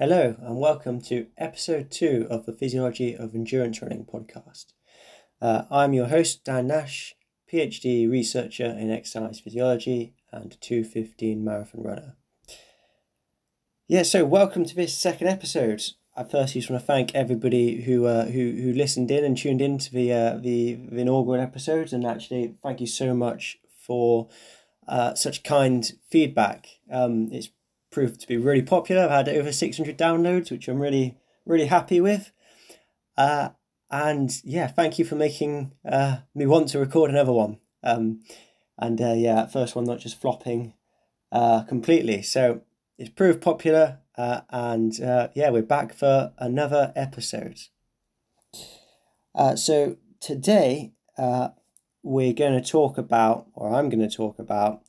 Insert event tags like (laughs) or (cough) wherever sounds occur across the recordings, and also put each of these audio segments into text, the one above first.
Hello, and welcome to episode two of the Physiology of Endurance Running podcast. Uh, I'm your host, Dan Nash, PhD researcher in exercise physiology and 215 marathon runner. Yeah, so welcome to this second episode. I first just want to thank everybody who uh, who who listened in and tuned in to the uh, the, the inaugural episodes, and actually thank you so much for uh, such kind feedback. Um, it's proved to be really popular. I've had over 600 downloads, which I'm really, really happy with. Uh, and yeah, thank you for making uh, me want to record another one. Um, and uh, yeah, first one not just flopping uh, completely. So it's proved popular, uh, and uh, yeah, we're back for another episode. Uh, so today uh, we're going to talk about, or I'm going to talk about,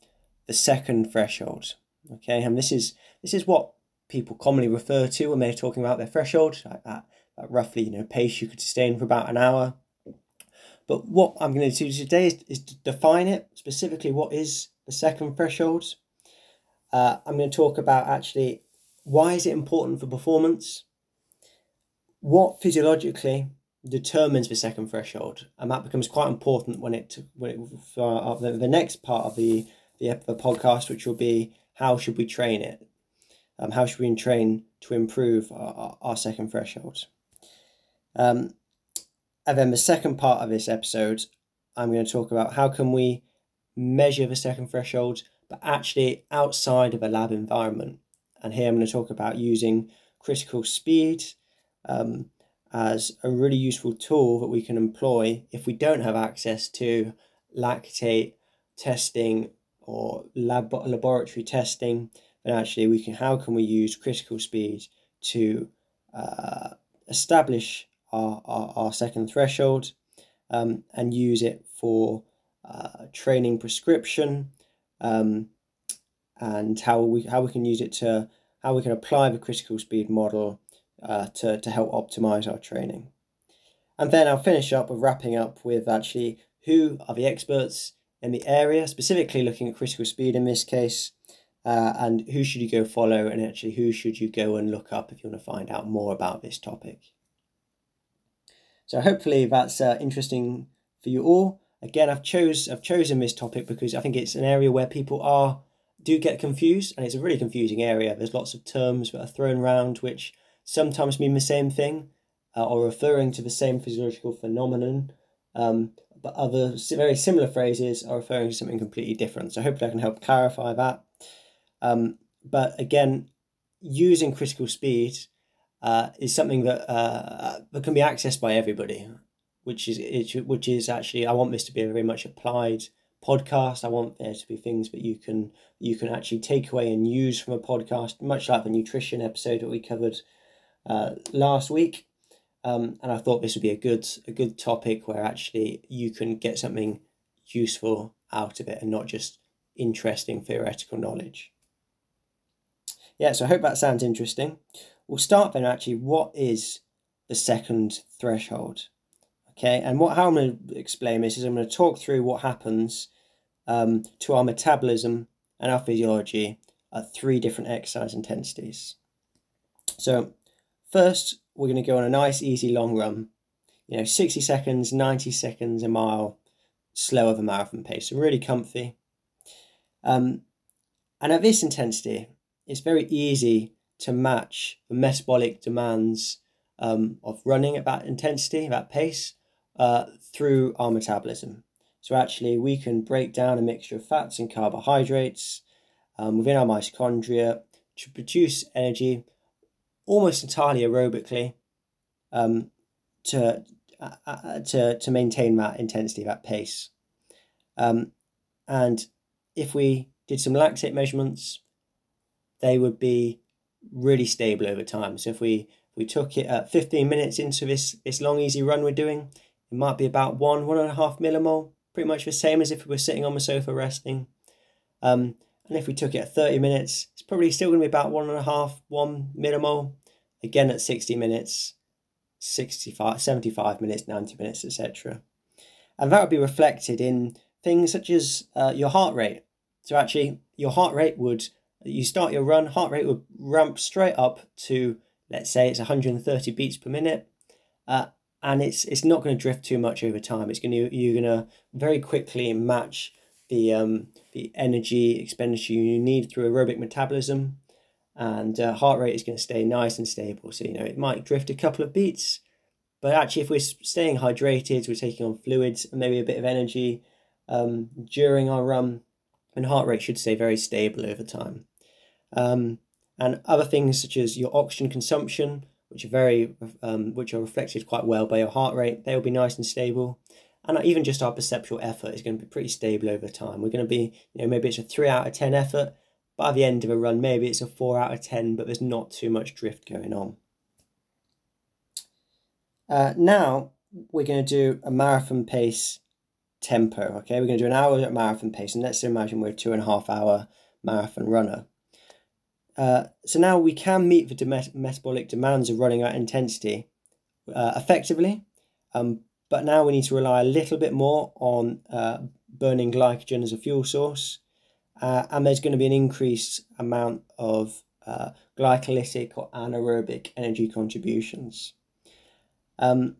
the second threshold. Okay, and this is this is what people commonly refer to when they're talking about their threshold, like that, that roughly you know pace you could sustain for about an hour. But what I'm going to do today is, is to define it specifically. What is the second threshold? Uh, I'm going to talk about actually why is it important for performance, what physiologically determines the second threshold, and that becomes quite important when it when it for the, the next part of the, the the podcast, which will be how should we train it, um, how should we train to improve our, our second threshold. Um, and then the second part of this episode, I'm going to talk about how can we measure the second threshold, but actually outside of a lab environment. And here I'm going to talk about using critical speed um, as a really useful tool that we can employ if we don't have access to lactate testing or lab laboratory testing. But actually, we can how can we use critical speed to uh, establish our, our, our second threshold um, and use it for uh, training prescription um, and how we how we can use it to how we can apply the critical speed model uh, to, to help optimize our training. And then I'll finish up with wrapping up with actually who are the experts in the area, specifically looking at critical speed in this case, uh, and who should you go follow, and actually who should you go and look up if you want to find out more about this topic. So hopefully that's uh, interesting for you all. Again, I've chose I've chosen this topic because I think it's an area where people are do get confused, and it's a really confusing area. There's lots of terms that are thrown around which sometimes mean the same thing uh, or referring to the same physiological phenomenon, um, but other very similar phrases are referring to something completely different. So hopefully I can help clarify that. Um, but again, using critical speed uh, is something that uh, that can be accessed by everybody, which is which is actually I want this to be a very much applied podcast. I want there to be things that you can you can actually take away and use from a podcast, much like the nutrition episode that we covered uh, last week. Um, and I thought this would be a good a good topic where actually you can get something useful out of it and not just interesting theoretical knowledge. Yeah, so I hope that sounds interesting. We'll start then actually what is the second threshold? Okay, and what how I'm going to explain this is I'm going to talk through what happens um, to our metabolism and our physiology at three different exercise intensities. So, first, we're going to go on a nice, easy long run. You know, 60 seconds, 90 seconds, a mile, slower than marathon pace. So, really comfy. Um, and at this intensity, it's very easy to match the metabolic demands um, of running at that intensity, that pace, uh, through our metabolism. So actually, we can break down a mixture of fats and carbohydrates um, within our mitochondria to produce energy almost entirely aerobically um, to, uh, uh, to, to maintain that intensity, that pace. Um, and if we did some lactate measurements, they would be really stable over time. So if we if we took it at 15 minutes into this this long easy run we're doing, it might be about one, one and a half millimole, pretty much the same as if we were sitting on the sofa resting. Um, and if we took it at 30 minutes, it's probably still going to be about one and a half, one millimole. Again at 60 minutes, 65, 75 minutes, 90 minutes, etc. And that would be reflected in things such as uh, your heart rate. So actually, your heart rate would you start your run, heart rate would ramp straight up to, let's say it's 130 beats per minute. Uh, and it's it's not going to drift too much over time. It's going to you're going to very quickly match the um, the energy expenditure you need through aerobic metabolism, and uh, heart rate is going to stay nice and stable. So you know it might drift a couple of beats, but actually if we're staying hydrated, we're taking on fluids and maybe a bit of energy um, during our run, and heart rate should stay very stable over time. Um, and other things such as your oxygen consumption, which are very, um, which are reflected quite well by your heart rate, they will be nice and stable. And even just our perceptual effort is going to be pretty stable over time. We're going to be, you know, maybe it's a three out of 10 effort. By the end of a run, maybe it's a four out of 10, but there's not too much drift going on. Uh, now we're going to do a marathon pace tempo. Okay, we're going to do an hour at marathon pace, and let's imagine we're a two and a half hour marathon runner. Uh, so now we can meet the met- metabolic demands of running at intensity uh, effectively, um, but now we need to rely a little bit more on uh, burning glycogen as a fuel source, uh, and there's going to be an increased amount of uh, glycolytic or anaerobic energy contributions. Um,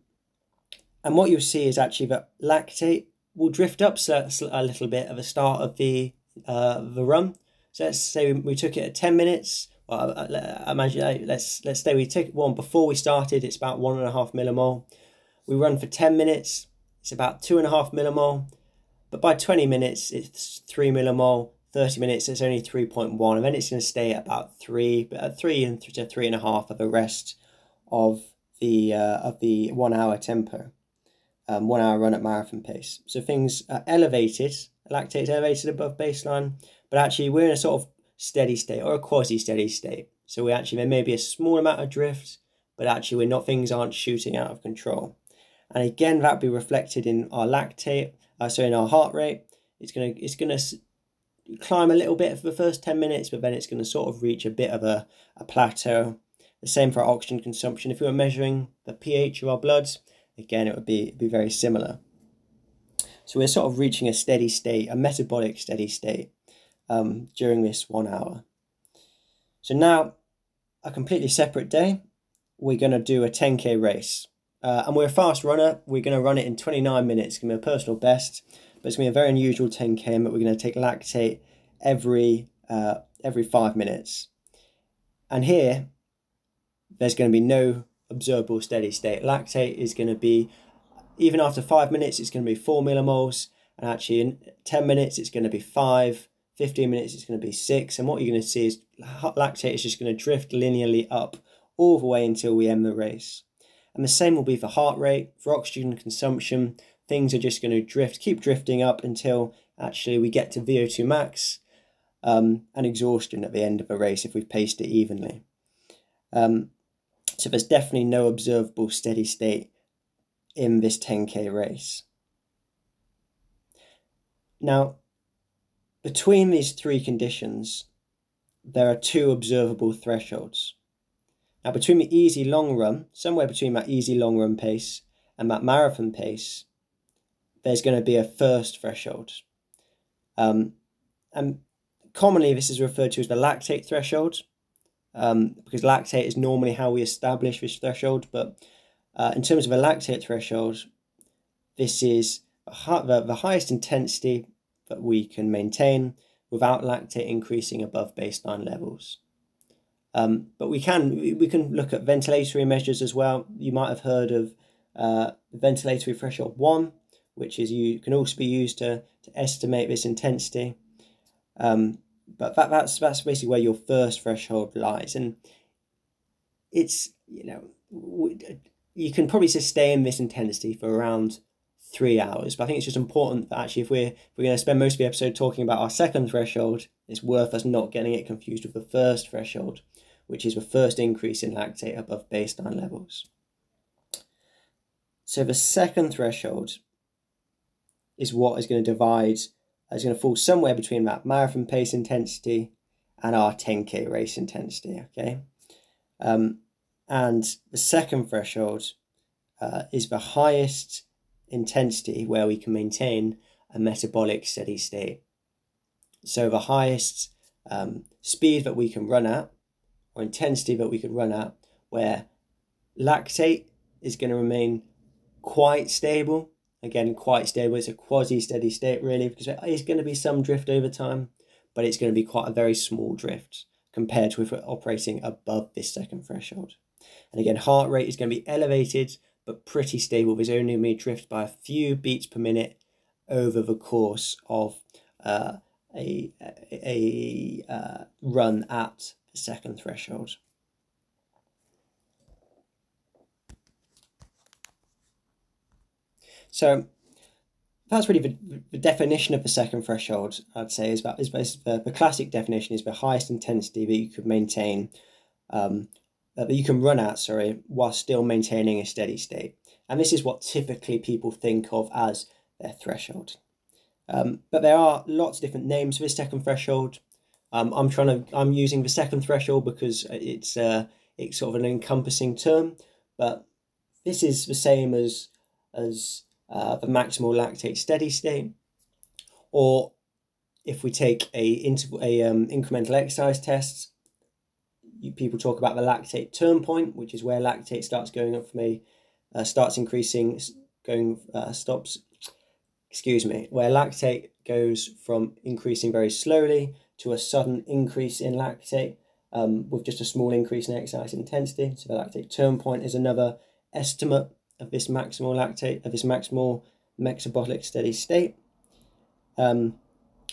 and what you'll see is actually that lactate will drift up a little bit at the start of the uh, the run. So let's say we, took it at ten minutes. Well, I, imagine let's let's say we took one before we started. It's about one and a half millimole. We run for ten minutes. It's about two and a half millimole. But by twenty minutes, it's three millimole. Thirty minutes, it's only three point one, and then it's going to stay at about three, but at three and to three and a half for the rest of the uh, of the one hour tempo um, one hour run at marathon pace. So things are elevated, lactate elevated above baseline, but actually we're in a sort of steady state or a quasi steady state. So we actually, there may be a small amount of drift, but actually we're not, things aren't shooting out of control. And again, that be reflected in our lactate, uh, so in our heart rate. It's gonna, it's gonna climb a little bit for the first 10 minutes, but then it's gonna sort of reach a bit of a, a plateau. The same for oxygen consumption. If we were measuring the pH of our bloods, again, it would be, be very similar. So we're sort of reaching a steady state, a metabolic steady state um, during this one hour. So now, a completely separate day, we're going to do a 10k race. Uh, and we're a fast runner. We're going to run it in 29 minutes. Going to be a personal best, but it's going to be a very unusual 10k. But we're going to take lactate every uh, every five minutes. And here, there's going to be no observable steady state. Lactate is going to be, even after five minutes, it's going to be four millimoles. And actually, in 10 minutes, it's going to be five. 15 minutes, it's going to be six. And what you're going to see is lactate is just going to drift linearly up all the way until we end the race. And the same will be for heart rate, for oxygen consumption. Things are just going to drift, keep drifting up until actually we get to VO2 max um, and exhaustion at the end of a race if we've paced it evenly. Um, so there's definitely no observable steady state in this 10k race. Now, between these three conditions, there are two observable thresholds. Now, between the easy long run, somewhere between that easy long run pace and that marathon pace, there's going to be a first threshold. Um, and commonly, this is referred to as the lactate threshold um, because lactate is normally how we establish this threshold. But uh, in terms of a lactate threshold, this is the, the highest intensity that we can maintain without lactate increasing above baseline levels. Um, but we can we can look at ventilatory measures as well. You might have heard of uh, ventilatory threshold one, which is you can also be used to, to estimate this intensity. Um, but that, that's that's basically where your first threshold lies, and it's you know you can probably sustain this intensity for around three hours. But I think it's just important that actually, if we're if we're going to spend most of the episode talking about our second threshold, it's worth us not getting it confused with the first threshold, which is the first increase in lactate above baseline levels. So the second threshold is what is going to divide is going to fall somewhere between that marathon pace intensity and our 10k race intensity. Okay, um, and the second threshold uh, is the highest intensity where we can maintain a metabolic steady state. So the highest um, speed that we can run at or intensity that we can run at where lactate is going to remain quite stable. Again, quite stable. It's a quasi steady state, really, because there is going to be some drift over time, but it's going to be quite a very small drift compared to if we're operating above this second threshold. And again, heart rate is going to be elevated, but pretty stable. There's only going to be drift by a few beats per minute over the course of uh, a, a, a uh, run at the second threshold. So that's really the, the definition of the second threshold. I'd say is about is, is the, the classic definition is the highest intensity that you could maintain, um, that you can run at. Sorry, while still maintaining a steady state. And this is what typically people think of as their threshold. Um, but there are lots of different names for this second threshold. Um, I'm trying to I'm using the second threshold because it's uh, it's sort of an encompassing term, but this is the same as as uh, the maximal lactate steady state, or if we take a interval a um, incremental exercise test, you, people talk about the lactate turn point, which is where lactate starts going up from a uh, starts increasing, going uh, stops. Excuse me, where lactate goes from increasing very slowly to a sudden increase in lactate um, with just a small increase in exercise intensity. So the lactate turn point is another estimate of this maximal lactate, of this maximal metabolic steady state. Um,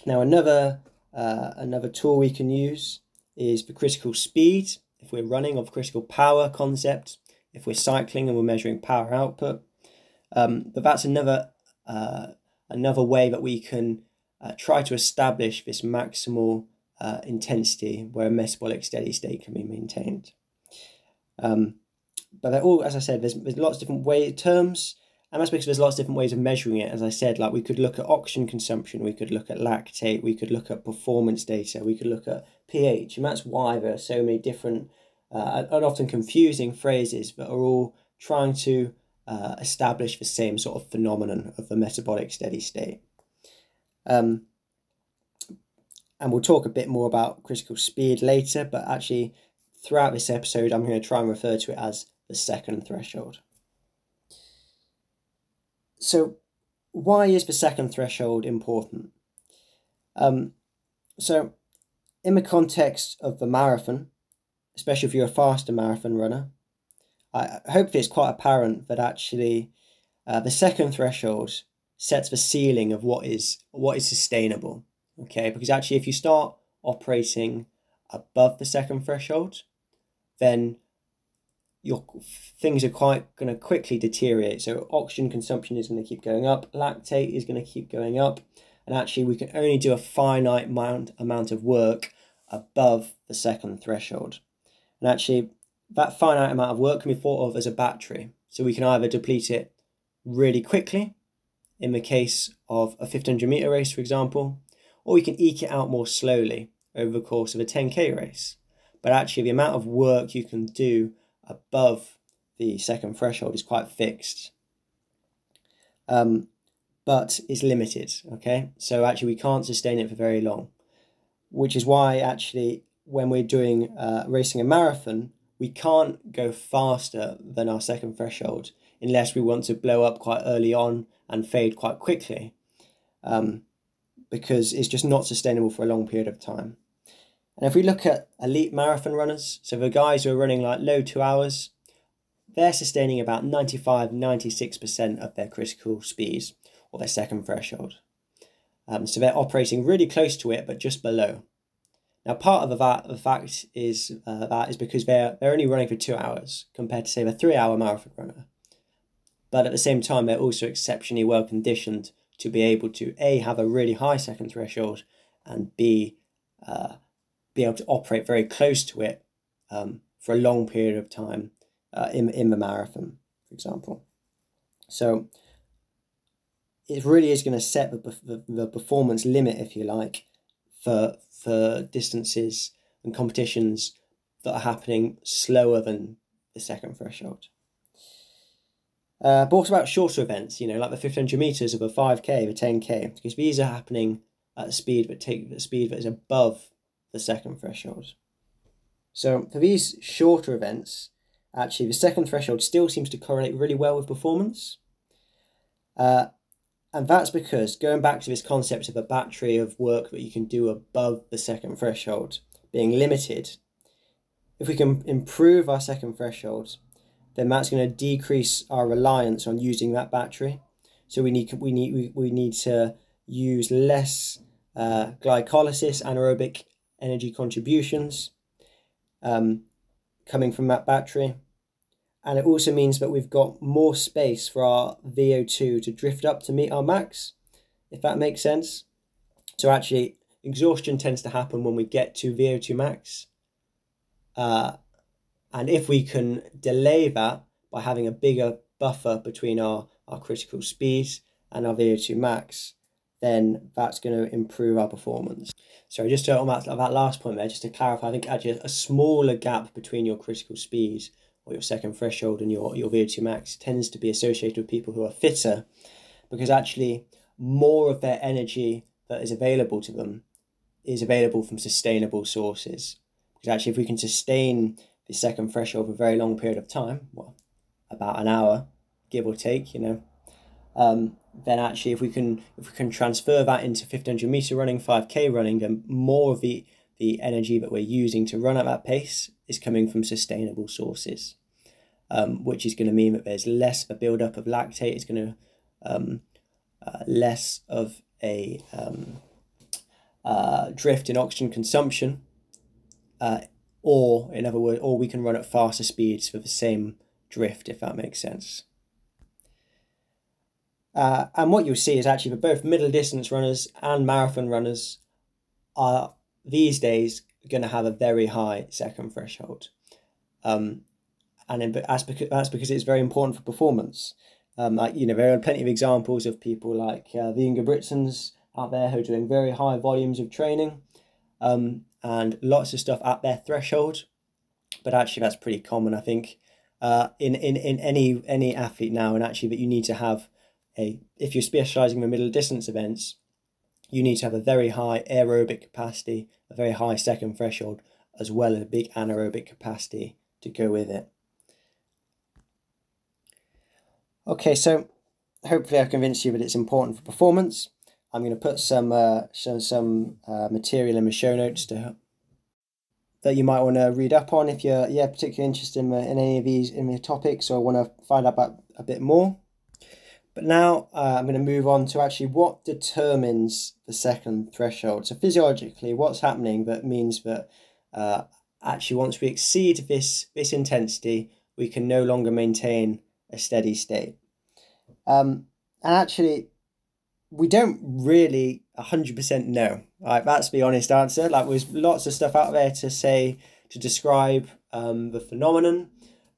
now another uh, another tool we can use is the critical speed. If we're running of critical power concept, if we're cycling and we're measuring power output, um, but that's another uh, another way that we can uh, try to establish this maximal uh, intensity where a metabolic steady state can be maintained. Um, but they're all, as I said, there's, there's lots of different way terms, and that's because there's lots of different ways of measuring it. As I said, like we could look at oxygen consumption, we could look at lactate, we could look at performance data, we could look at pH, and that's why there are so many different uh, and often confusing phrases that are all trying to uh, establish the same sort of phenomenon of the metabolic steady state. Um, and we'll talk a bit more about critical speed later, but actually, throughout this episode, I'm going to try and refer to it as the second threshold. So, why is the second threshold important? Um, so, in the context of the marathon, especially if you're a faster marathon runner, I hopefully it's quite apparent that actually uh, the second threshold sets the ceiling of what is what is sustainable. Okay, because actually, if you start operating above the second threshold, then your things are quite going to quickly deteriorate. So oxygen consumption is going to keep going up, lactate is going to keep going up, and actually we can only do a finite amount amount of work above the second threshold. And actually, that finite amount of work can be thought of as a battery. So we can either deplete it really quickly in the case of a 1500 meter race, for example, or we can eke it out more slowly over the course of a 10k race. But actually, the amount of work you can do above the second threshold is quite fixed, um, but it's limited. Okay, so actually, we can't sustain it for very long, which is why actually, when we're doing uh, racing a marathon, we can't go faster than our second threshold unless we want to blow up quite early on and fade quite quickly um, because it's just not sustainable for a long period of time. And if we look at elite marathon runners, so the guys who are running like low two hours, they're sustaining about 95 96% of their critical speeds or their second threshold. Um, so they're operating really close to it, but just below. Now, part of that the fact is uh, that is because they're they're only running for two hours compared to say a three hour marathon runner but at the same time, they're also exceptionally well conditioned to be able to a have a really high second threshold and b uh, be able to operate very close to it um, for a long period of time uh, in in the marathon, for example. So it really is going to set the, the, the performance limit, if you like, for for distances and competitions that are happening slower than the second threshold. Uh, but also about shorter events, you know, like the 1500 meters of a 5k, the 10k, because these are happening at a speed that take the speed that is above the second threshold. So for these shorter events, actually the second threshold still seems to correlate really well with performance. Uh, and that's because going back to this concept of a battery of work that you can do above the second threshold being limited, if we can improve our second threshold, then that's going to decrease our reliance on using that battery. So we need we need we, we need to use less uh, glycolysis anaerobic energy contributions um, coming from that battery. And it also means that we've got more space for our VO2 to drift up to meet our max, if that makes sense. So actually, exhaustion tends to happen when we get to VO2 max. Uh, and if we can delay that by having a bigger buffer between our, our critical speeds and our VO2 max, then that's going to improve our performance. So just to, on that, that last point there, just to clarify, I think actually a smaller gap between your critical speeds or your second threshold and your, your VO2 max tends to be associated with people who are fitter because actually more of their energy that is available to them is available from sustainable sources. Because actually, if we can sustain the second threshold for a very long period of time, well, about an hour, give or take, you know, um, then actually if we can if we can transfer that into 1500 meter running 5k running then more of the the energy that we're using to run at that pace is coming from sustainable sources um, which is going to mean that there's less of a buildup of lactate it's going to um, uh, less of a um, uh, drift in oxygen consumption uh, or in other words or we can run at faster speeds for the same drift if that makes sense uh, and what you'll see is actually that both middle distance runners and marathon runners are these days going to have a very high second threshold. Um, and that's because, that's because it's very important for performance. Um, like, you know, there are plenty of examples of people like uh, the Ingebrigtsens out there who are doing very high volumes of training um, and lots of stuff at their threshold. But actually, that's pretty common, I think, uh, in, in, in any any athlete now, and actually that you need to have a if you're specializing in middle distance events, you need to have a very high aerobic capacity, a very high second threshold, as well as a big anaerobic capacity to go with it. Okay, so hopefully I've convinced you that it's important for performance. I'm going to put some uh, some, some uh, material in the show notes to that you might want to read up on if you're yeah particularly interested in, in any of these in the topics or want to find out about a bit more. But now uh, I'm going to move on to actually what determines the second threshold. So physiologically, what's happening that means that uh, actually once we exceed this, this intensity, we can no longer maintain a steady state. Um, and actually, we don't really 100% know. Right? That's the honest answer. Like there's lots of stuff out there to say, to describe um, the phenomenon.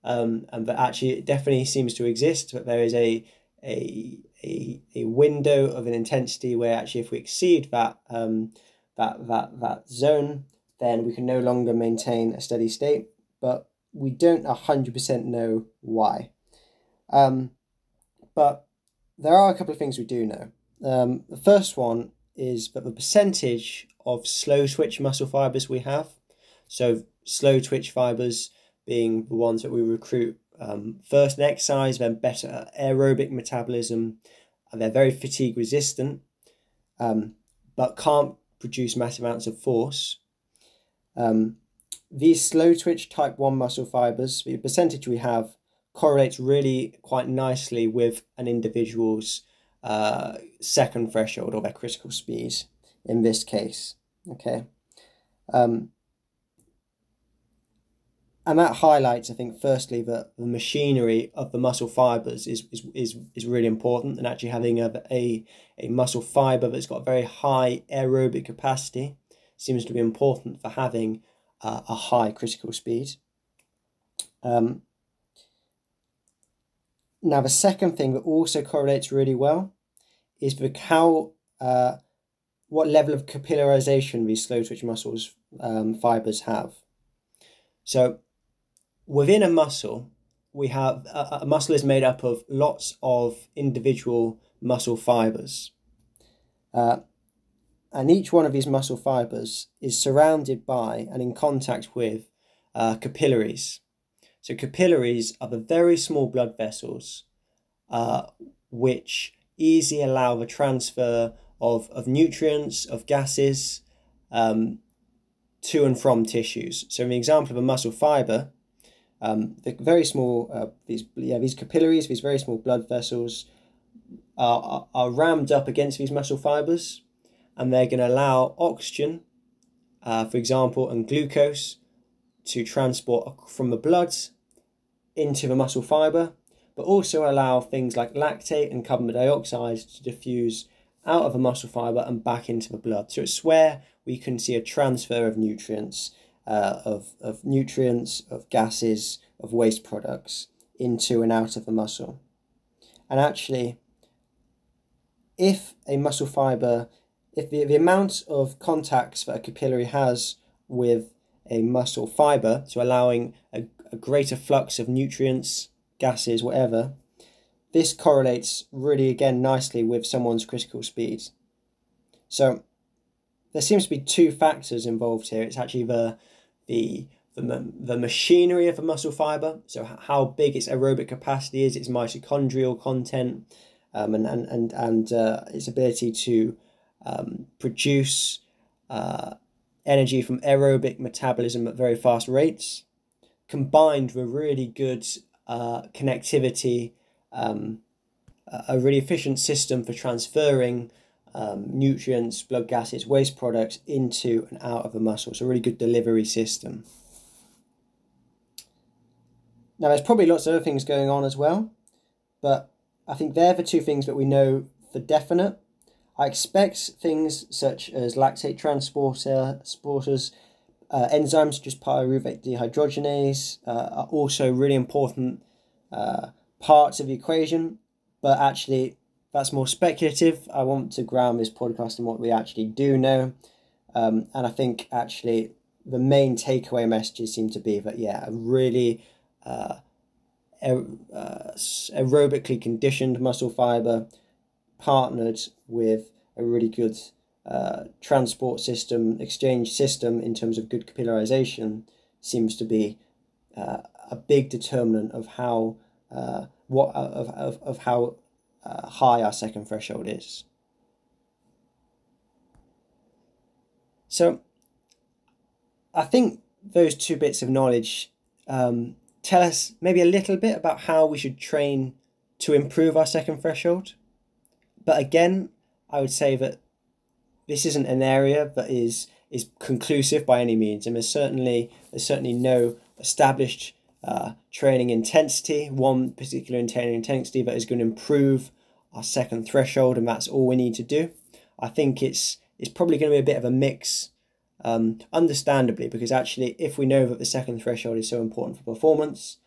Um, and that actually it definitely seems to exist, but there is a a, a, a window of an intensity where actually if we exceed that, um, that, that, that zone, then we can no longer maintain a steady state, but we don't 100% know why. Um, but there are a couple of things we do know. Um, the first one is that the percentage of slow twitch muscle fibers we have, so slow twitch fibers being the ones that we recruit um, first in exercise, then better aerobic metabolism, and they're very fatigue resistant, um, but can't produce massive amounts of force. Um, these slow twitch type 1 muscle fibers, the percentage we have, correlates really quite nicely with an individual's uh, second threshold or their critical speed in this case. Okay. Um, and that highlights, I think, firstly that the machinery of the muscle fibers is is, is, is really important, and actually having a, a a muscle fiber that's got very high aerobic capacity seems to be important for having uh, a high critical speed. Um, now, the second thing that also correlates really well is the how uh, what level of capillarization these slow twitch muscles um, fibers have. So within a muscle, we have a, a muscle is made up of lots of individual muscle fibers. Uh, and each one of these muscle fibers is surrounded by and in contact with uh, capillaries. So, capillaries are the very small blood vessels uh, which easily allow the transfer of, of nutrients, of gases um, to and from tissues. So, in the example of a muscle fiber, um, the very small uh, these yeah these capillaries, these very small blood vessels, are, are, are rammed up against these muscle fibers, and they're going to allow oxygen, uh, for example, and glucose to transport from the blood into the muscle fiber, but also allow things like lactate and carbon dioxide to diffuse out of the muscle fiber and back into the blood. So it's where we can see a transfer of nutrients, uh, of, of nutrients, of gases, of waste products into and out of the muscle. And actually, if a muscle fiber, if the, the amount of contacts that a capillary has with a muscle fiber, so allowing a, a greater flux of nutrients, gases, whatever, this correlates really again nicely with someone's critical speed. So there seems to be two factors involved here. It's actually the the the, the machinery of a muscle fiber, so how big its aerobic capacity is, its mitochondrial content, um, and and and, and uh, its ability to um, produce uh, energy from aerobic metabolism at very fast rates, combined with really good uh, connectivity, um, a really efficient system for transferring um, nutrients, blood gases, waste products into and out of the muscle. It's a really good delivery system. Now, there's probably lots of other things going on as well, but I think they're the two things that we know for definite. I expect things such as lactate transporter, transporters, uh, enzymes such as pyruvate dehydrogenase uh, are also really important uh, parts of the equation, but actually that's more speculative. I want to ground this podcast in what we actually do know. Um, and I think actually the main takeaway messages seem to be that, yeah, a really uh, aer- uh, aerobically conditioned muscle fiber partnered with a really good uh, transport system, exchange system in terms of good capillarization seems to be uh, a big determinant of how uh, what of, of, of how uh, high our second threshold is. So I think those two bits of knowledge um, tell us maybe a little bit about how we should train to improve our second threshold. But again, I would say that this isn't an area that is is conclusive by any means, and there's certainly there's certainly no established uh, training intensity, one particular training intensity that is going to improve our second threshold, and that's all we need to do. I think it's it's probably going to be a bit of a mix, um, understandably, because actually, if we know that the second threshold is so important for performance,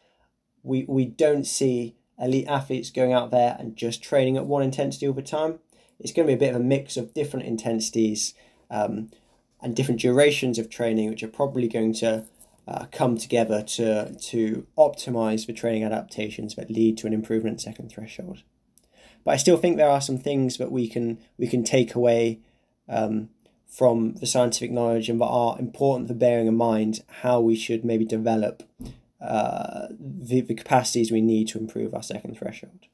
we we don't see elite athletes going out there and just training at one intensity all the time. It's going to be a bit of a mix of different intensities um, and different durations of training, which are probably going to uh, come together to to optimize the training adaptations that lead to an improvement second threshold. But I still think there are some things that we can we can take away um, from the scientific knowledge and that are important for bearing in mind how we should maybe develop uh, the, the capacities we need to improve our second threshold.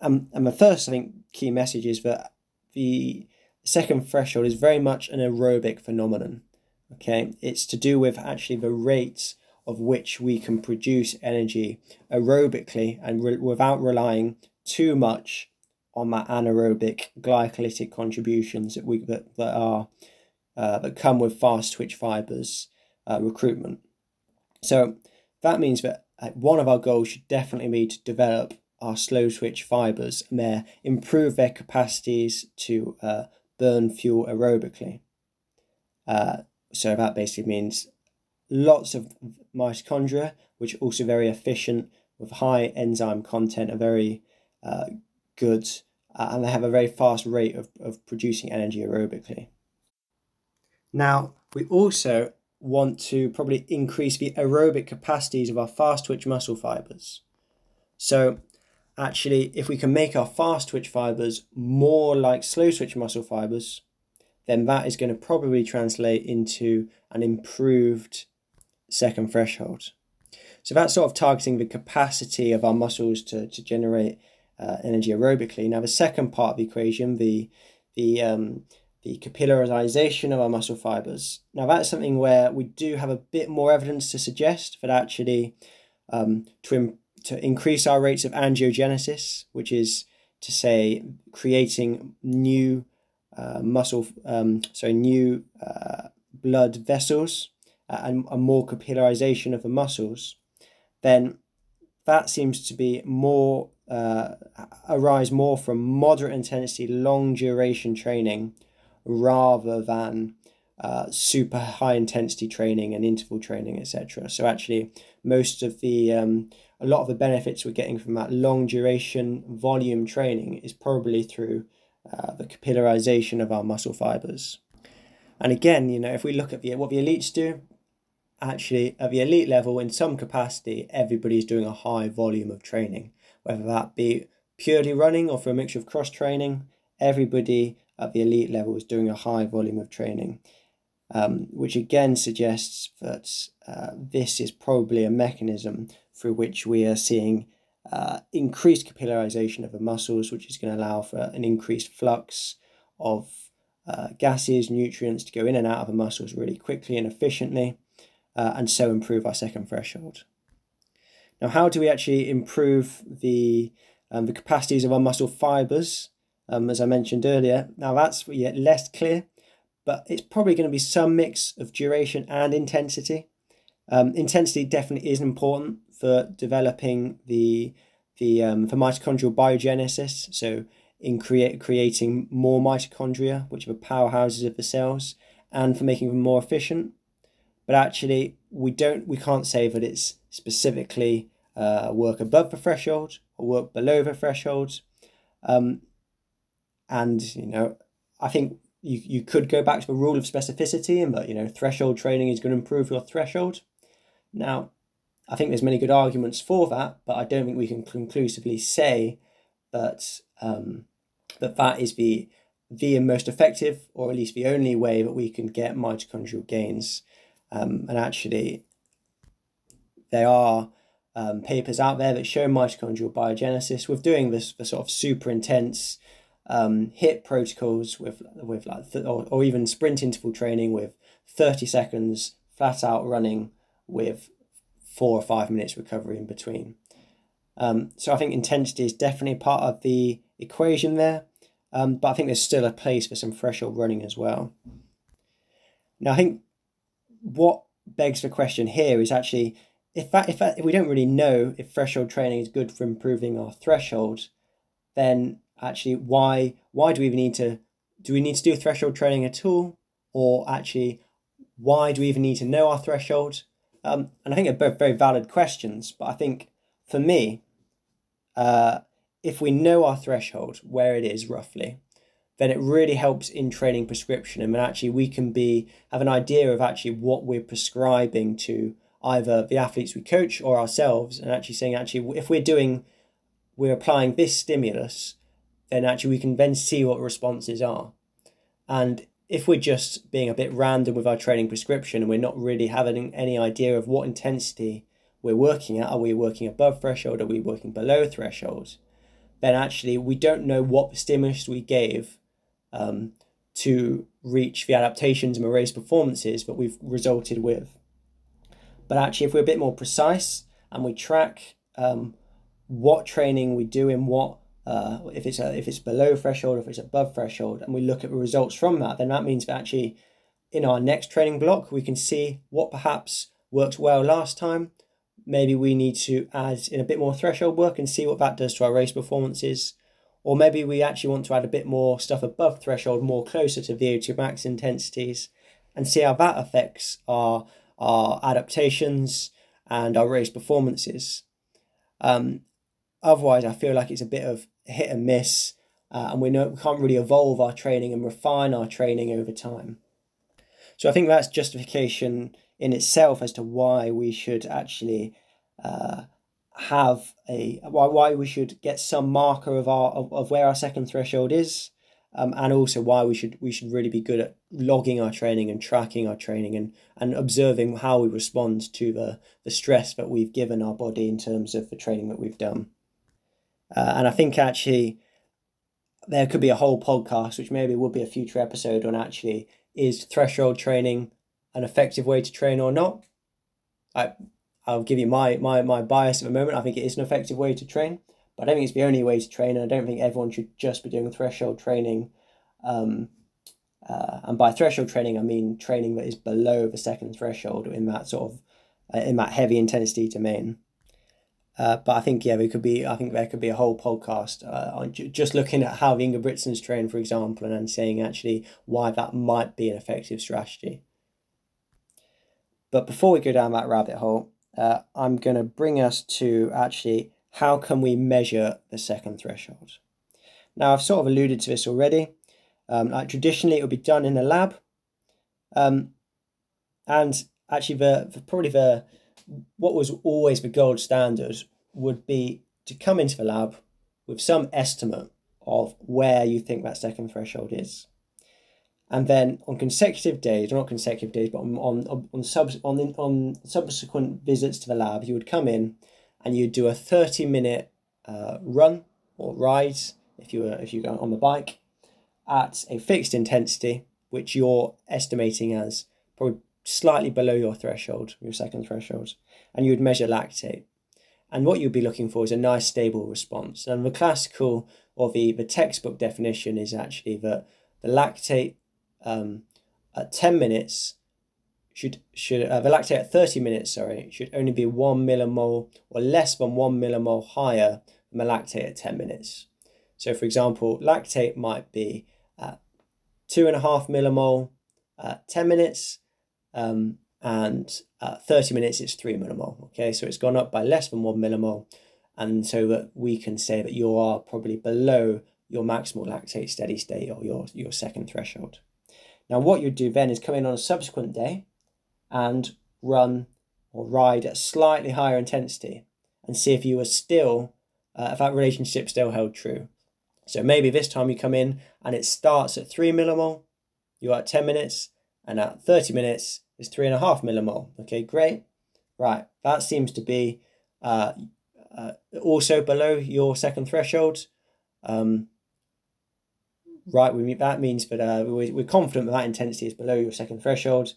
Um, and the first, I think, key message is that the second threshold is very much an aerobic phenomenon. Okay, it's to do with actually the rates of which we can produce energy aerobically and re- without relying too much on that anaerobic glycolytic contributions that we that, that are uh, that come with fast twitch fibers uh, recruitment. So that means that uh, one of our goals should definitely be to develop our slow twitch fibers and their improve their capacities to uh, burn fuel aerobically. So that basically means lots of mitochondria, which are also very efficient with high enzyme content, are very uh, good, uh, and they have a very fast rate of, of producing energy aerobically. Now, we also want to probably increase the aerobic capacities of our fast twitch muscle fibers. So, actually, if we can make our fast twitch fibers more like slow twitch muscle fibers, then that is going to probably translate into an improved second threshold. So that's sort of targeting the capacity of our muscles to, to generate uh, energy aerobically. Now, the second part of the equation, the the um, the capillarization of our muscle fibers. Now, that's something where we do have a bit more evidence to suggest that actually um, to, Im- to increase our rates of angiogenesis, which is to say creating new uh, muscle, um, sorry, new uh, blood vessels uh, and a more capillarization of the muscles, then that seems to be more uh, arise more from moderate intensity, long duration training rather than uh, super high intensity training and interval training, etc. So actually, most of the um, a lot of the benefits we're getting from that long duration volume training is probably through uh, the capillarization of our muscle fibers. And again, you know, if we look at the what the elites do, actually at the elite level, in some capacity, everybody's doing a high volume of training, whether that be purely running or for a mixture of cross training. Everybody at the elite level is doing a high volume of training, um, which again suggests that uh, this is probably a mechanism through which we are seeing uh, increased capillarization of the muscles, which is going to allow for an increased flux of uh, gases, nutrients to go in and out of the muscles really quickly and efficiently, uh, and so improve our second threshold. Now, how do we actually improve the um, the capacities of our muscle fibers? Um, as I mentioned earlier, now that's yet less clear, but it's probably going to be some mix of duration and intensity. Um, intensity definitely is important for developing the the um, for mitochondrial biogenesis. So in create creating more mitochondria, which are the powerhouses of the cells, and for making them more efficient. But actually, we don't we can't say that it's specifically uh, work above the threshold or work below the threshold. Um, and you know, I think you, you could go back to the rule of specificity and that you know threshold training is going to improve your threshold. Now, I think there's many good arguments for that, but I don't think we can conclusively say that um, that that is the the most effective, or at least the only way that we can get mitochondrial gains. Um, and actually, there are um, papers out there that show mitochondrial biogenesis with doing this the sort of super intense um, HIIT protocols with with like th- or, or even sprint interval training with 30 seconds flat out running with four or five minutes recovery in between. Um, so I think intensity is definitely part of the equation there, um, but I think there's still a place for some threshold running as well. Now I think what begs the question here is actually if that, if that, if we don't really know if threshold training is good for improving our threshold, then actually why why do we even need to do we need to do threshold training at all or actually why do we even need to know our threshold um, and i think they're both very valid questions but i think for me uh, if we know our threshold where it is roughly then it really helps in training prescription and actually we can be have an idea of actually what we're prescribing to either the athletes we coach or ourselves and actually saying actually if we're doing we're applying this stimulus then actually we can then see what responses are. And if we're just being a bit random with our training prescription and we're not really having any idea of what intensity we're working at, are we working above threshold, are we working below threshold, then actually we don't know what stimulus we gave um, to reach the adaptations and race performances that we've resulted with. But actually, if we're a bit more precise and we track um, what training we do in what uh, if it's a, if it's below threshold, if it's above threshold, and we look at the results from that, then that means that actually in our next training block we can see what perhaps worked well last time. Maybe we need to add in a bit more threshold work and see what that does to our race performances. Or maybe we actually want to add a bit more stuff above threshold, more closer to VO2 max intensities, and see how that affects our our adaptations and our race performances. Um, otherwise, I feel like it's a bit of hit and miss, uh, and we know we can't really evolve our training and refine our training over time. So I think that's justification in itself as to why we should actually uh, have a why why we should get some marker of our of, of where our second threshold is, um, and also why we should we should really be good at logging our training and tracking our training and and observing how we respond to the the stress that we've given our body in terms of the training that we've done. Uh, and I think actually there could be a whole podcast, which maybe would be a future episode on actually is threshold training an effective way to train or not. I I'll give you my my my bias at the moment. I think it is an effective way to train. But I don't think it's the only way to train, and I don't think everyone should just be doing threshold training. Um, uh, and by threshold training, I mean training that is below the second threshold in that sort of uh, in that heavy intensity domain. Uh, but I think yeah, we could be. I think there could be a whole podcast uh, on just looking at how the Ingebrigtsens trained, for example, and then saying actually why that might be an effective strategy. But before we go down that rabbit hole, uh, I'm going to bring us to actually how can we measure the second threshold? Now, I've sort of alluded to this already. Um, like traditionally, it would be done in a lab. Um, and actually, the, the probably the what was always the gold standard would be to come into the lab with some estimate of where you think that second threshold is. And then on consecutive days, or not consecutive days, but on on on, sub, on, on subsequent visits to the lab, you would come in and you'd do a 30 minute uh, run or ride if you were if you go on the bike at a fixed intensity which you're estimating as probably slightly below your threshold your second threshold and you would measure lactate. And what you'd be looking for is a nice stable response. And the classical or the, the textbook definition is actually that the lactate um, at 10 minutes should should uh, the lactate at 30 minutes sorry should only be one millimole or less than one millimole higher than the lactate at 10 minutes. So for example lactate might be at two and a half millimole at 10 minutes um, and at 30 minutes it's three millimole okay? So it's gone up by less than one millimole. And so that we can say that you are probably below your maximal lactate steady state or your, your second threshold. Now what you'd do then is come in on a subsequent day and run or ride at slightly higher intensity and see if you are still, uh, if that relationship still held true. So maybe this time you come in and it starts at 3 millimole, you're at 10 minutes, and at 30 minutes is 3.5 millimole. Okay, great. Right, that seems to be uh, uh, also below your second threshold. Um, right, we, that means that uh, we, we're confident that that intensity is below your second threshold.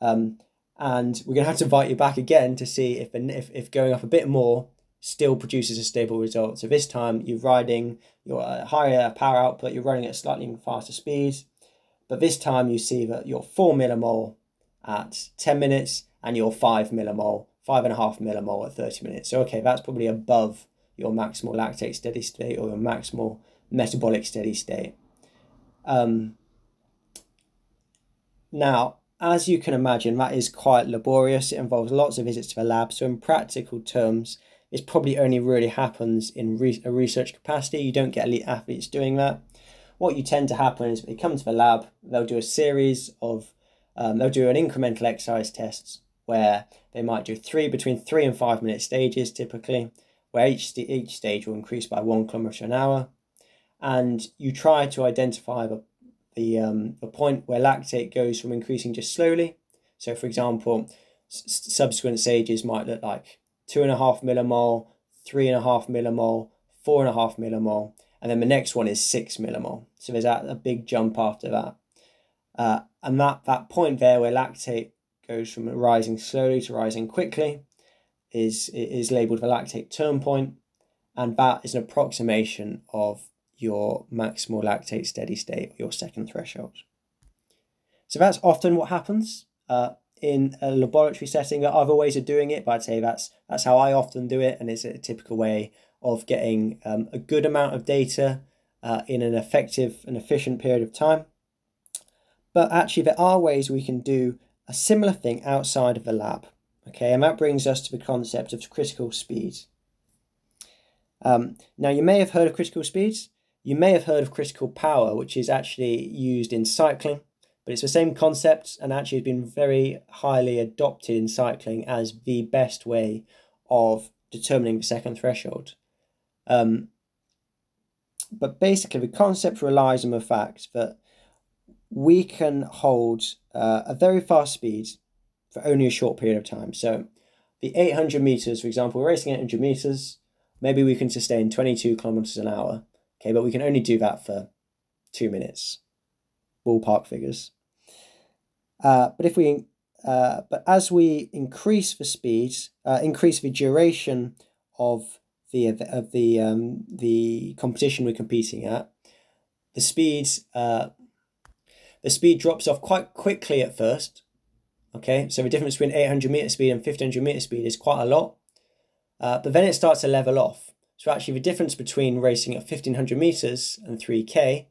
Um, and we're going to have to invite you back again to see if, if, if going up a bit more still produces a stable result. So this time you're riding your higher power output, you're running at slightly faster speeds, but this time you see that you're 4 millimole at 10 minutes and you're 5 millimole, 5.5 millimole at 30 minutes. So okay, that's probably above your maximal lactate steady state or your maximal metabolic steady state. Um, now, as you can imagine, that is quite laborious. It involves lots of visits to the lab. So, in practical terms, it probably only really happens in re- a research capacity. You don't get elite athletes doing that. What you tend to happen is they come to the lab, they'll do a series of, um, they'll do an incremental exercise tests where they might do three between three and five minute stages typically, where each, each stage will increase by one kilometer an hour. And you try to identify the the, um, the point where lactate goes from increasing just slowly. So, for example, s- subsequent stages might look like two and a half millimole, three and a half millimole, four and a half millimole, and then the next one is six millimole. So there's a, a big jump after that. Uh, and that, that point there where lactate goes from rising slowly to rising quickly is, is labeled the lactate turn point, and that is an approximation of your maximal lactate steady state, your second threshold. So that's often what happens uh, in a laboratory setting. There are other ways of doing it, but I'd say that's that's how I often do it, and it's a typical way of getting um, a good amount of data uh, in an effective and efficient period of time. But actually, there are ways we can do a similar thing outside of the lab. Okay, and that brings us to the concept of critical speeds. Um, now, you may have heard of critical speeds. You may have heard of critical power, which is actually used in cycling, but it's the same concept and actually has been very highly adopted in cycling as the best way of determining the second threshold. Um, but basically, the concept relies on the fact that we can hold uh, a very fast speed for only a short period of time. So, the 800 meters, for example, we're racing 800 meters, maybe we can sustain 22 kilometers an hour. Okay, but we can only do that for two minutes. Ballpark figures. Uh, but if we, uh, but as we increase the speed, uh, increase the duration of the of the um, the competition we're competing at, the speeds uh, the speed drops off quite quickly at first. Okay, so the difference between 800 meter speed and 1500 meter speed is quite a lot, uh, but then it starts to level off. So actually, the difference between racing at 1500 meters and 3k,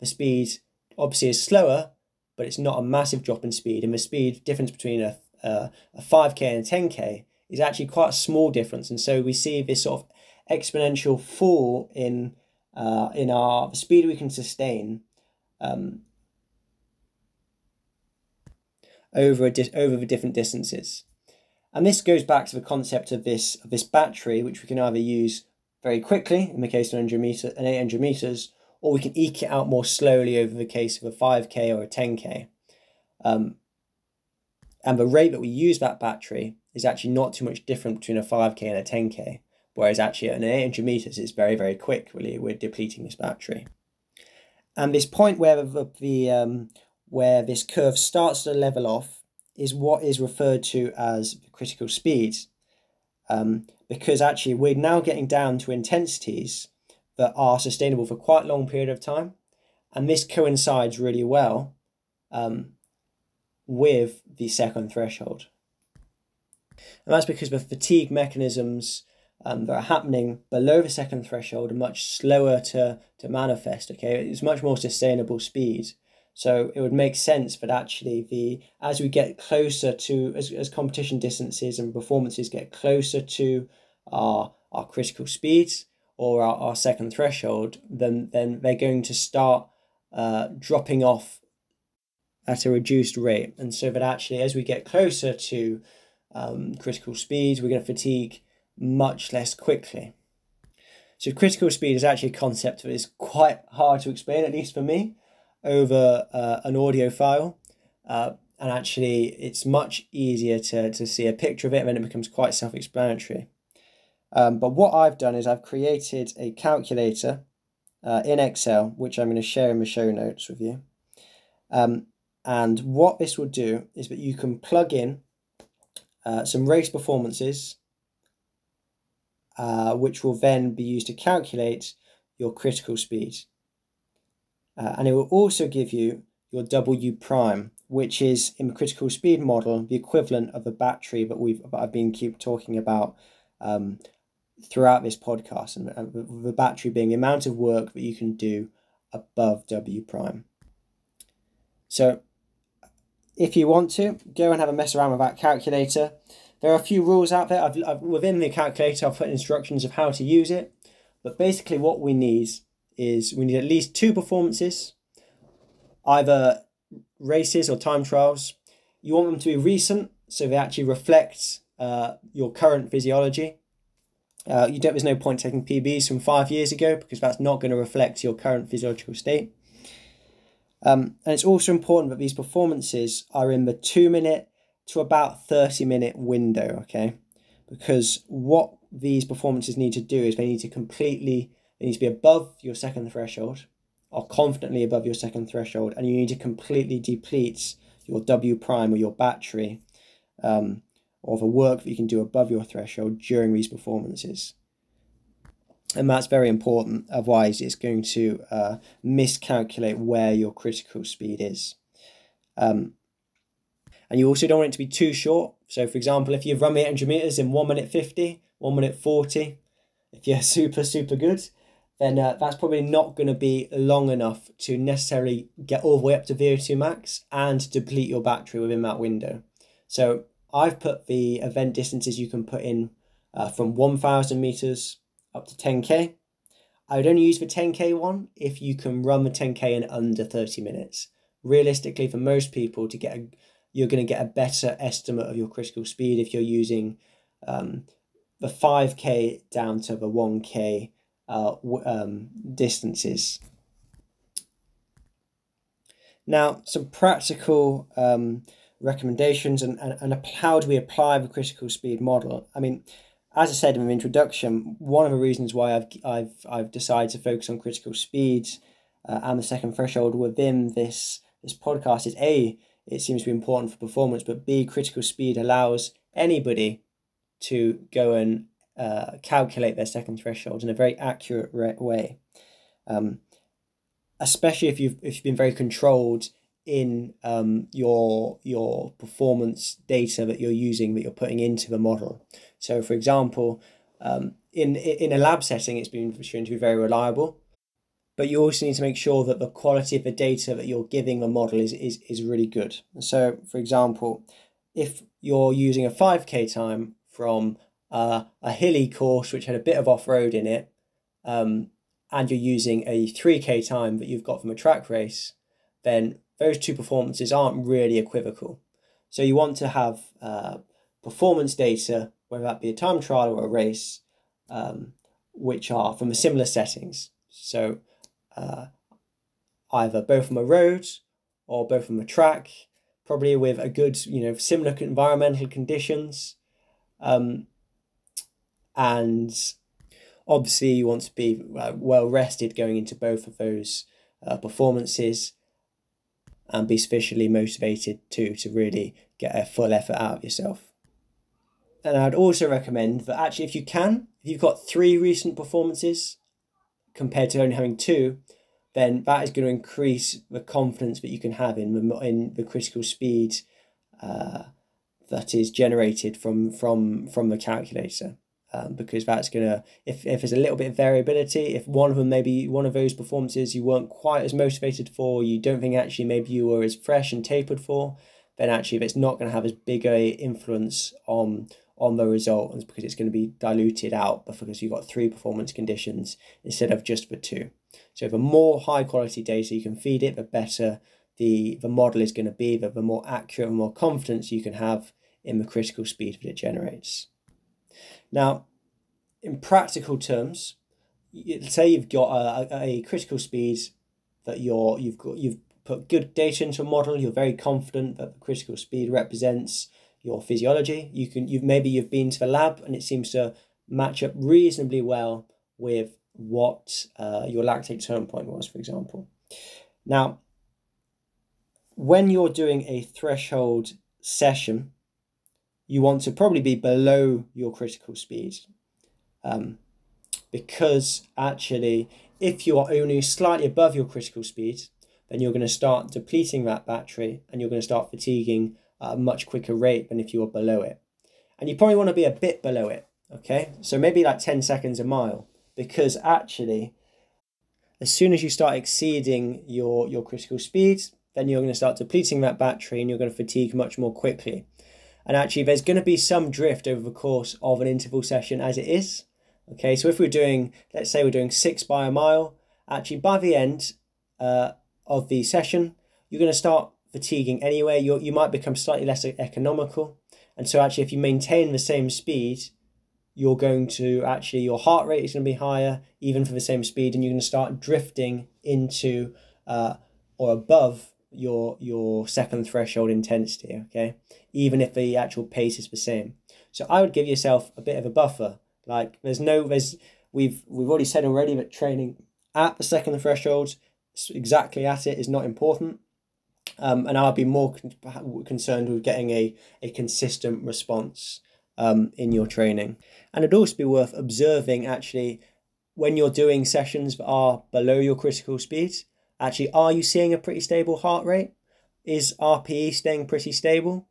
the speed obviously is slower, but it's not a massive drop in speed. And the speed difference between a, a, a 5k and a 10k is actually quite a small difference. And so we see this sort of exponential fall in uh, in our speed we can sustain um, over di- over the different distances. And this goes back to the concept of this of this battery, which we can either use very quickly in the case of 100 meter and 800 meters, or we can eke it out more slowly over the case of a 5k or a 10k. Um, and the rate that we use that battery is actually not too much different between a 5k and a 10k, whereas actually at an 800 meters it's very very quick. Really, we're depleting this battery. And this point where the, the um, where this curve starts to level off is what is referred to as critical speeds. Um, because actually we're now getting down to intensities that are sustainable for quite a long period of time. And this coincides really well um, with the second threshold. And that's because the fatigue mechanisms um, that are happening below the second threshold are much slower to, to manifest. Okay, it's much more sustainable speed. So it would make sense that actually the as we get closer to as, as competition distances and performances get closer to our our critical speeds or our, our second threshold, then then they're going to start uh, dropping off at a reduced rate. And so that actually as we get closer to um, critical speeds, we're going to fatigue much less quickly. So critical speed is actually a concept that is quite hard to explain, at least for me over uh, an audio file. Uh, and actually, it's much easier to, to see a picture of it, and it becomes quite self explanatory. Um, but what I've done is I've created a calculator uh, in Excel, which I'm going to share in the show notes with you. Um, and what this will do is that you can plug in uh, some race performances, uh, which will then be used to calculate your critical speed. Uh, and it will also give you your W prime, which is in the critical speed model the equivalent of a battery that we've I've been keep talking about um, throughout this podcast, and uh, the battery being the amount of work that you can do above W prime. So, if you want to go and have a mess around with that calculator, there are a few rules out there. I've, I've within the calculator, I've put instructions of how to use it, but basically what we need is we need at least two performances, either races or time trials. You want them to be recent, so they actually reflect uh, your current physiology. Uh, you don't. There's no point taking PBs from five years ago because that's not going to reflect your current physiological state. Um, and it's also important that these performances are in the two minute to about 30 minute window, okay? Because what these performances need to do is they need to completely it needs to be above your second threshold or confidently above your second threshold, and you need to completely deplete your W prime or your battery um, or the work that you can do above your threshold during these performances. And that's very important, otherwise, it's going to uh, miscalculate where your critical speed is. Um, and you also don't want it to be too short. So, for example, if you've run 800 meters in 1 minute 50, 1 minute 40, if you're (laughs) super, super good, then uh, that's probably not going to be long enough to necessarily get all the way up to VO2 max and deplete your battery within that window. So I've put the event distances you can put in uh, from 1000 meters up to 10k. I would only use the 10k one if you can run the 10k in under 30 minutes. Realistically, for most people, to get a, you're going to get a better estimate of your critical speed if you're using um, the 5k down to the 1k uh, um, distances. Now, some practical um, recommendations and, and, and how do we apply the critical speed model? I mean, as I said in the introduction, one of the reasons why I've, I've, I've decided to focus on critical speeds uh, and the second threshold within this, this podcast is A, it seems to be important for performance, but B, critical speed allows anybody to go and uh, calculate their second threshold in a very accurate way. Um, especially if you've if you've been very controlled in um, your your performance data that you're using that you're putting into the model. So, for example, um, in in a lab setting, it's been shown to be very reliable, but you also need to make sure that the quality of the data that you're giving the model is is, is really good. So, for example, if you're using a five k time from uh, a hilly course which had a bit of off road in it, um, and you're using a 3k time that you've got from a track race, then those two performances aren't really equivocal. So you want to have uh, performance data, whether that be a time trial or a race, um, which are from similar settings. So uh, either both from a road or both from a track, probably with a good, you know, similar environmental conditions. Um, and obviously you want to be uh, well rested going into both of those uh, performances and be sufficiently motivated too to really get a full effort out of yourself. And I'd also recommend that actually, if you can, if you've got three recent performances compared to only having two, then that is going to increase the confidence that you can have in the, in the critical speed uh, that is generated from from from the calculator um, because that's gonna if, if there's a little bit of variability if one of them maybe one of those performances you weren't quite as motivated for you don't think actually maybe you were as fresh and tapered for then actually if it's not going to have as big a influence on on the result because it's going to be diluted out because you've got three performance conditions instead of just the two. So the more high quality data you can feed it the better the the model is going to be the, the more accurate and more confidence you can have in the critical speed that it generates now, in practical terms, say you've got a, a critical speed that you're you've got you've put good data into a model. You're very confident that the critical speed represents your physiology. You can you've maybe you've been to the lab and it seems to match up reasonably well with what uh, your lactate turn point was, for example. Now, when you're doing a threshold session, you want to probably be below your critical speed. Um, because actually, if you are only slightly above your critical speed, then you're going to start depleting that battery and you're going to start fatiguing at a much quicker rate than if you are below it. And you probably want to be a bit below it, okay? So maybe like 10 seconds a mile, because actually, as soon as you start exceeding your, your critical speed, then you're going to start depleting that battery and you're going to fatigue much more quickly. And actually, there's going to be some drift over the course of an interval session as it is. Okay, so if we're doing, let's say we're doing six by a mile, actually by the end uh, of the session, you're going to start fatiguing anyway. You you might become slightly less economical, and so actually, if you maintain the same speed, you're going to actually your heart rate is going to be higher even for the same speed, and you're going to start drifting into uh, or above your your second threshold intensity okay? Even if the actual pace is the same. So i would give yourself a bit of a buffer. Like there's no there's we've we've already said already that training at the second threshold exactly at it is not important. Um, and i'd be more con- concerned with getting a, a consistent response um, in your training. And it'd also be worth observing actually when you're doing sessions that are below your critical speed actually, are you seeing a pretty stable heart rate? Is RPE staying pretty stable?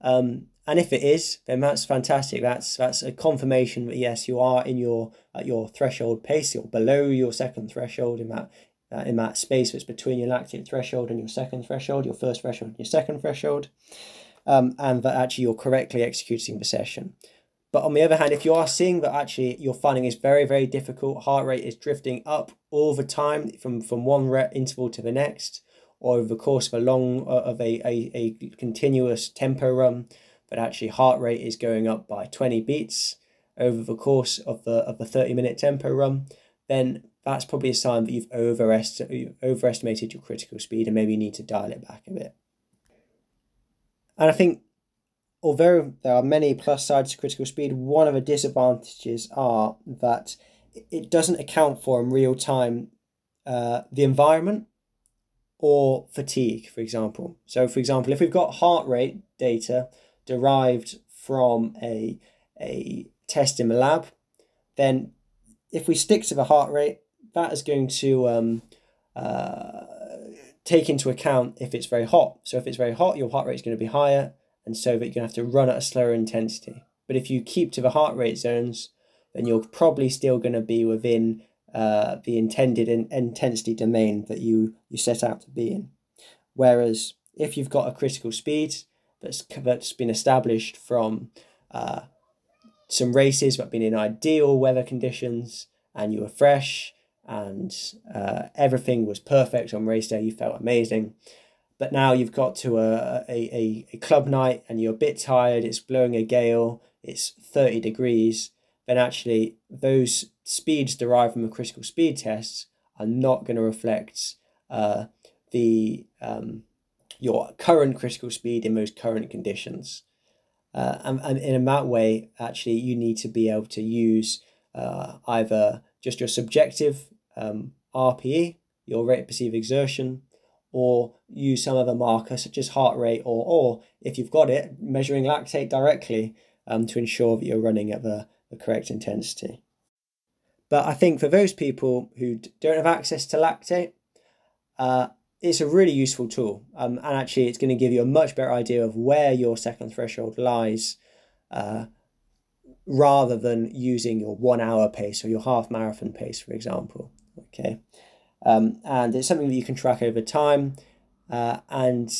Um, and if it is, then that's fantastic. That's that's a confirmation that yes, you are in your at your threshold pace. You're below your second threshold in that uh, in that space that's between your lactate threshold and your second threshold, your first threshold and your second threshold, um, and that actually you're correctly executing the session. But on the other hand, if you are seeing that actually you're finding is very, very difficult, heart rate is drifting up all the time from, from one rep interval to the next, or over the course of a long, uh, of a, a, a continuous tempo run, but actually heart rate is going up by 20 beats over the course of the, of the 30 minute tempo run, then that's probably a sign that you've, overest- you've overestimated your critical speed and maybe you need to dial it back a bit. And I think although there are many plus sides to critical speed, one of the disadvantages are that it doesn't account for in real time uh, the environment or fatigue, for example. So, for example, if we've got heart rate data derived from a, a test in the lab, then if we stick to the heart rate, that is going to um, uh, take into account if it's very hot. So, if it's very hot, your heart rate is going to be higher, and so that you're going to have to run at a slower intensity. But if you keep to the heart rate zones, then you're probably still going to be within uh, the intended in- intensity domain that you, you set out to be in. Whereas if you've got a critical speed that's, that's been established from uh, some races that have been in ideal weather conditions and you were fresh and uh, everything was perfect on race day, you felt amazing. But now you've got to a, a, a, club night and you're a bit tired, it's blowing a gale, it's 30 degrees, then actually those speeds derived from the critical speed tests are not going to reflect uh, the um, your current critical speed in those current conditions. Uh, and, and in that way, actually, you need to be able to use uh, either just your subjective um, RPE, your rate of perceived exertion, or use some other marker such as heart rate, or, or if you've got it, measuring lactate directly um, to ensure that you're running at the, the correct intensity. But I think for those people who don't have access to lactate, uh, it's a really useful tool. Um, and actually, it's going to give you a much better idea of where your second threshold lies uh, rather than using your one hour pace or your half marathon pace, for example. Okay. Um, and it's something that you can track over time. Uh, and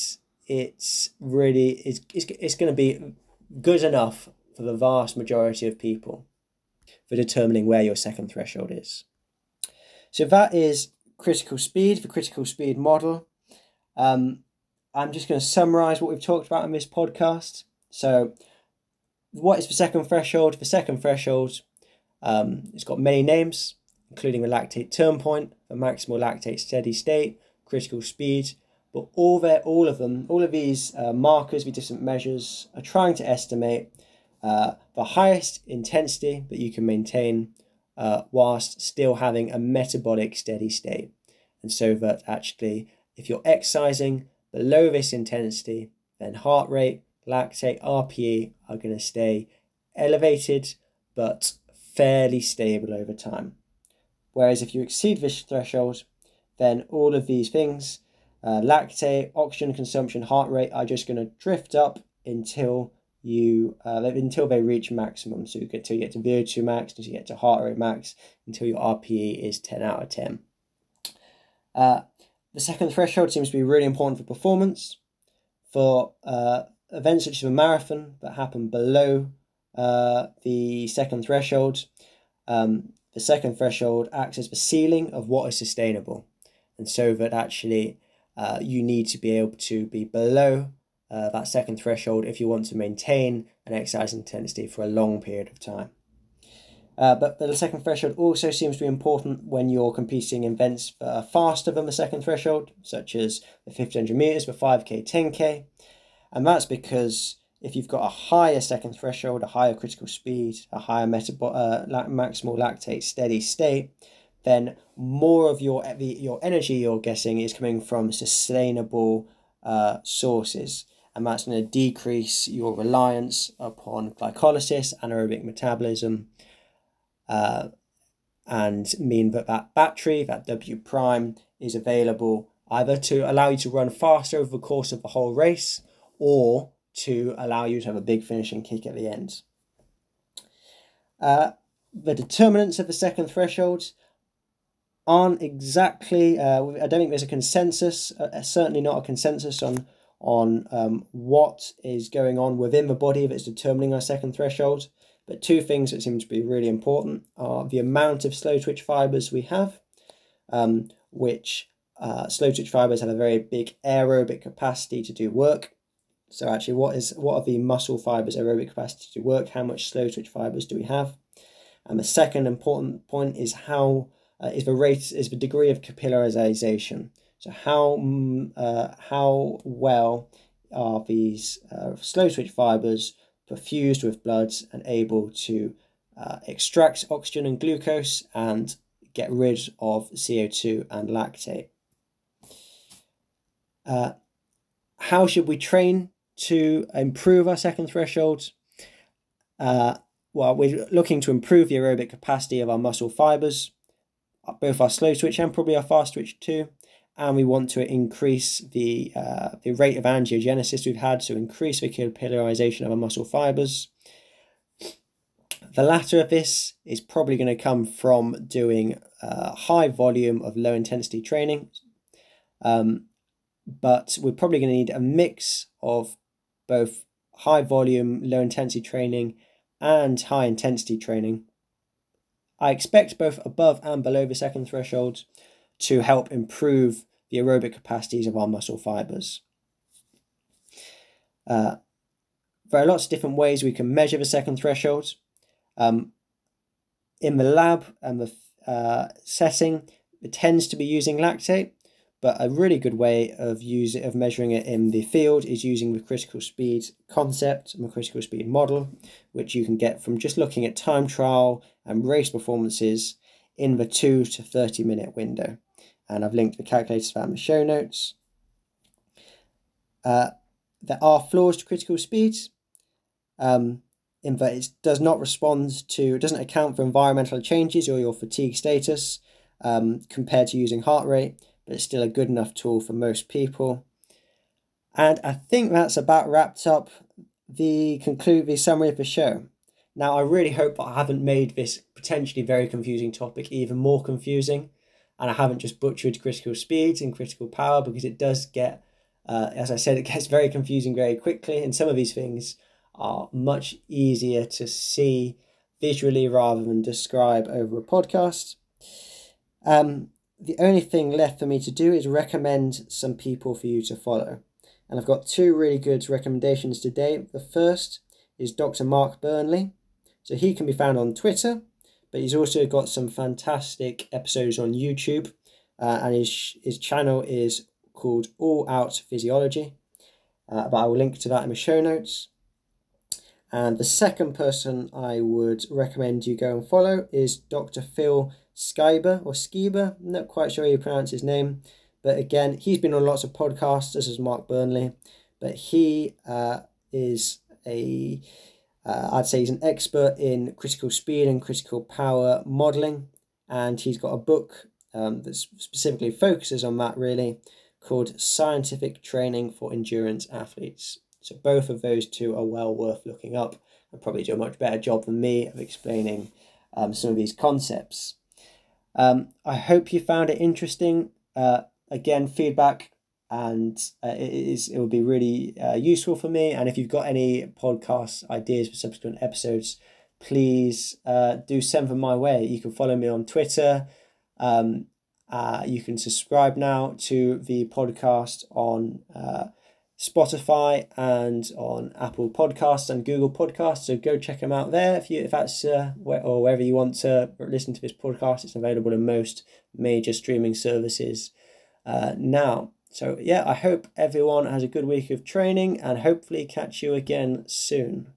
it's really, it's, it's, it's going to be good enough for the vast majority of people for determining where your second threshold is. So that is critical speed, the critical speed model. Um, I'm just going to summarize what we've talked about in this podcast. So, what is the second threshold? The second threshold, um, it's got many names, including the lactate turn point, the maximal lactate steady state, critical speed. But all their, all of them, all of these uh, markers with different measures are trying to estimate uh, the highest intensity that you can maintain uh, whilst still having a metabolic steady state. And so that actually, if you're exercising below this intensity, then heart rate, lactate, RPE are going to stay elevated but fairly stable over time. Whereas if you exceed this threshold, then all of these things, uh, lactate, oxygen consumption, heart rate, are just going to drift up until you uh, until they reach maximum. So you get to you get to VO2 max, until you get to heart rate max, until your RPE is 10 out of 10. Uh, the second threshold seems to be really important for performance. For uh, events such as a marathon that happen below uh, the second threshold, um, the second threshold acts as the ceiling of what is sustainable. And so that actually uh, you need to be able to be below uh, that second threshold if you want to maintain an exercise intensity for a long period of time. Uh, but the second threshold also seems to be important when you're competing in events are faster than the second threshold, such as the 1500 meters, the 5k, 10k. And that's because if you've got a higher second threshold, a higher critical speed, a higher metabol- uh, maximal lactate steady state, then more of your your energy you're getting is coming from sustainable uh, sources. And that's going to decrease your reliance upon glycolysis, anaerobic metabolism, uh, and mean that that battery, that W prime, is available either to allow you to run faster over the course of the whole race or to allow you to have a big finishing kick at the end. Uh, the determinants of the second threshold aren't exactly, uh, I don't think there's a consensus, uh, certainly not a consensus on on um, what is going on within the body that's determining our second threshold. But two things that seem to be really important are the amount of slow twitch fibers we have, um, which uh, slow twitch fibers have a very big aerobic capacity to do work. So actually, what is what are the muscle fibers aerobic capacity to work? How much slow twitch fibers do we have? And the second important point is how uh, is the rate is the degree of capillarization. So how mm, uh, how well are these uh, slow twitch fibers perfused with blood and able to uh, extract oxygen and glucose and get rid of CO2 and lactate. Uh, how should we train to improve our second threshold? Uh, well, we're looking to improve the aerobic capacity of our muscle fibers, both our slow twitch and probably our fast twitch too. And we want to increase the uh, the rate of angiogenesis we've had, so increase the capillarization of our muscle fibers. The latter of this is probably going to come from doing a high volume of low intensity training. Um, but we're probably going to need a mix of both high volume, low intensity training and high intensity training. I expect both above and below the second threshold to help improve the aerobic capacities of our muscle fibers. Uh, there are lots of different ways we can measure the second threshold. Um, in the lab and the uh, setting, it tends to be using lactate, but a really good way of using of measuring it in the field is using the critical speed concept and the critical speed model, which you can get from just looking at time trial and race performances in the two to 30 minute window. And I've linked the calculators for that in the show notes. Uh, there are flaws to critical speeds. Um, in that it does not respond to, it doesn't account for environmental changes or your fatigue status um, compared to using heart rate but it's still a good enough tool for most people. And I think that's about wrapped up the conclude the summary of the show. Now I really hope that I haven't made this potentially very confusing topic even more confusing, and I haven't just butchered critical speeds and critical power because it does get, uh, as I said, (laughs) it gets very confusing very quickly, and some of these things are much easier to see visually rather than describe over a podcast. Um, the only thing left for me to do is recommend some people for you to follow. And I've got two really good recommendations today. The first is Dr. Mark Burnley. So he can be found on Twitter, but he's also got some fantastic episodes on YouTube. Uh, and his, his channel is called All Out Physiology. Uh, but I will link to that in the show notes. And the second person I would recommend you go and follow is Dr. Phil Skyber or Skiba, not quite sure how you pronounce his name. But again, he's been on lots of podcasts, as is Mark Burnley. But he uh, is a, uh, I'd say he's an expert in critical speed and critical power modeling. And he's got a book um, that specifically focuses on that really called Scientific Training for Endurance Athletes. So both of those two are well worth looking up and probably do a much better job than me of explaining um, some of these concepts. Um, I hope you found it interesting. Uh, again, feedback and uh, it is it will be really uh, useful for me. And if you've got any podcast ideas for subsequent episodes, please uh, do send them my way. You can follow me on Twitter. Um, uh, you can subscribe now to the podcast on uh, Spotify and on Apple Podcasts and Google Podcasts. So go check them out there if you if that's uh, where, or wherever you want to listen to this podcast. It's available in most major streaming services uh, now. So yeah, I hope everyone has a good week of training and hopefully catch you again soon.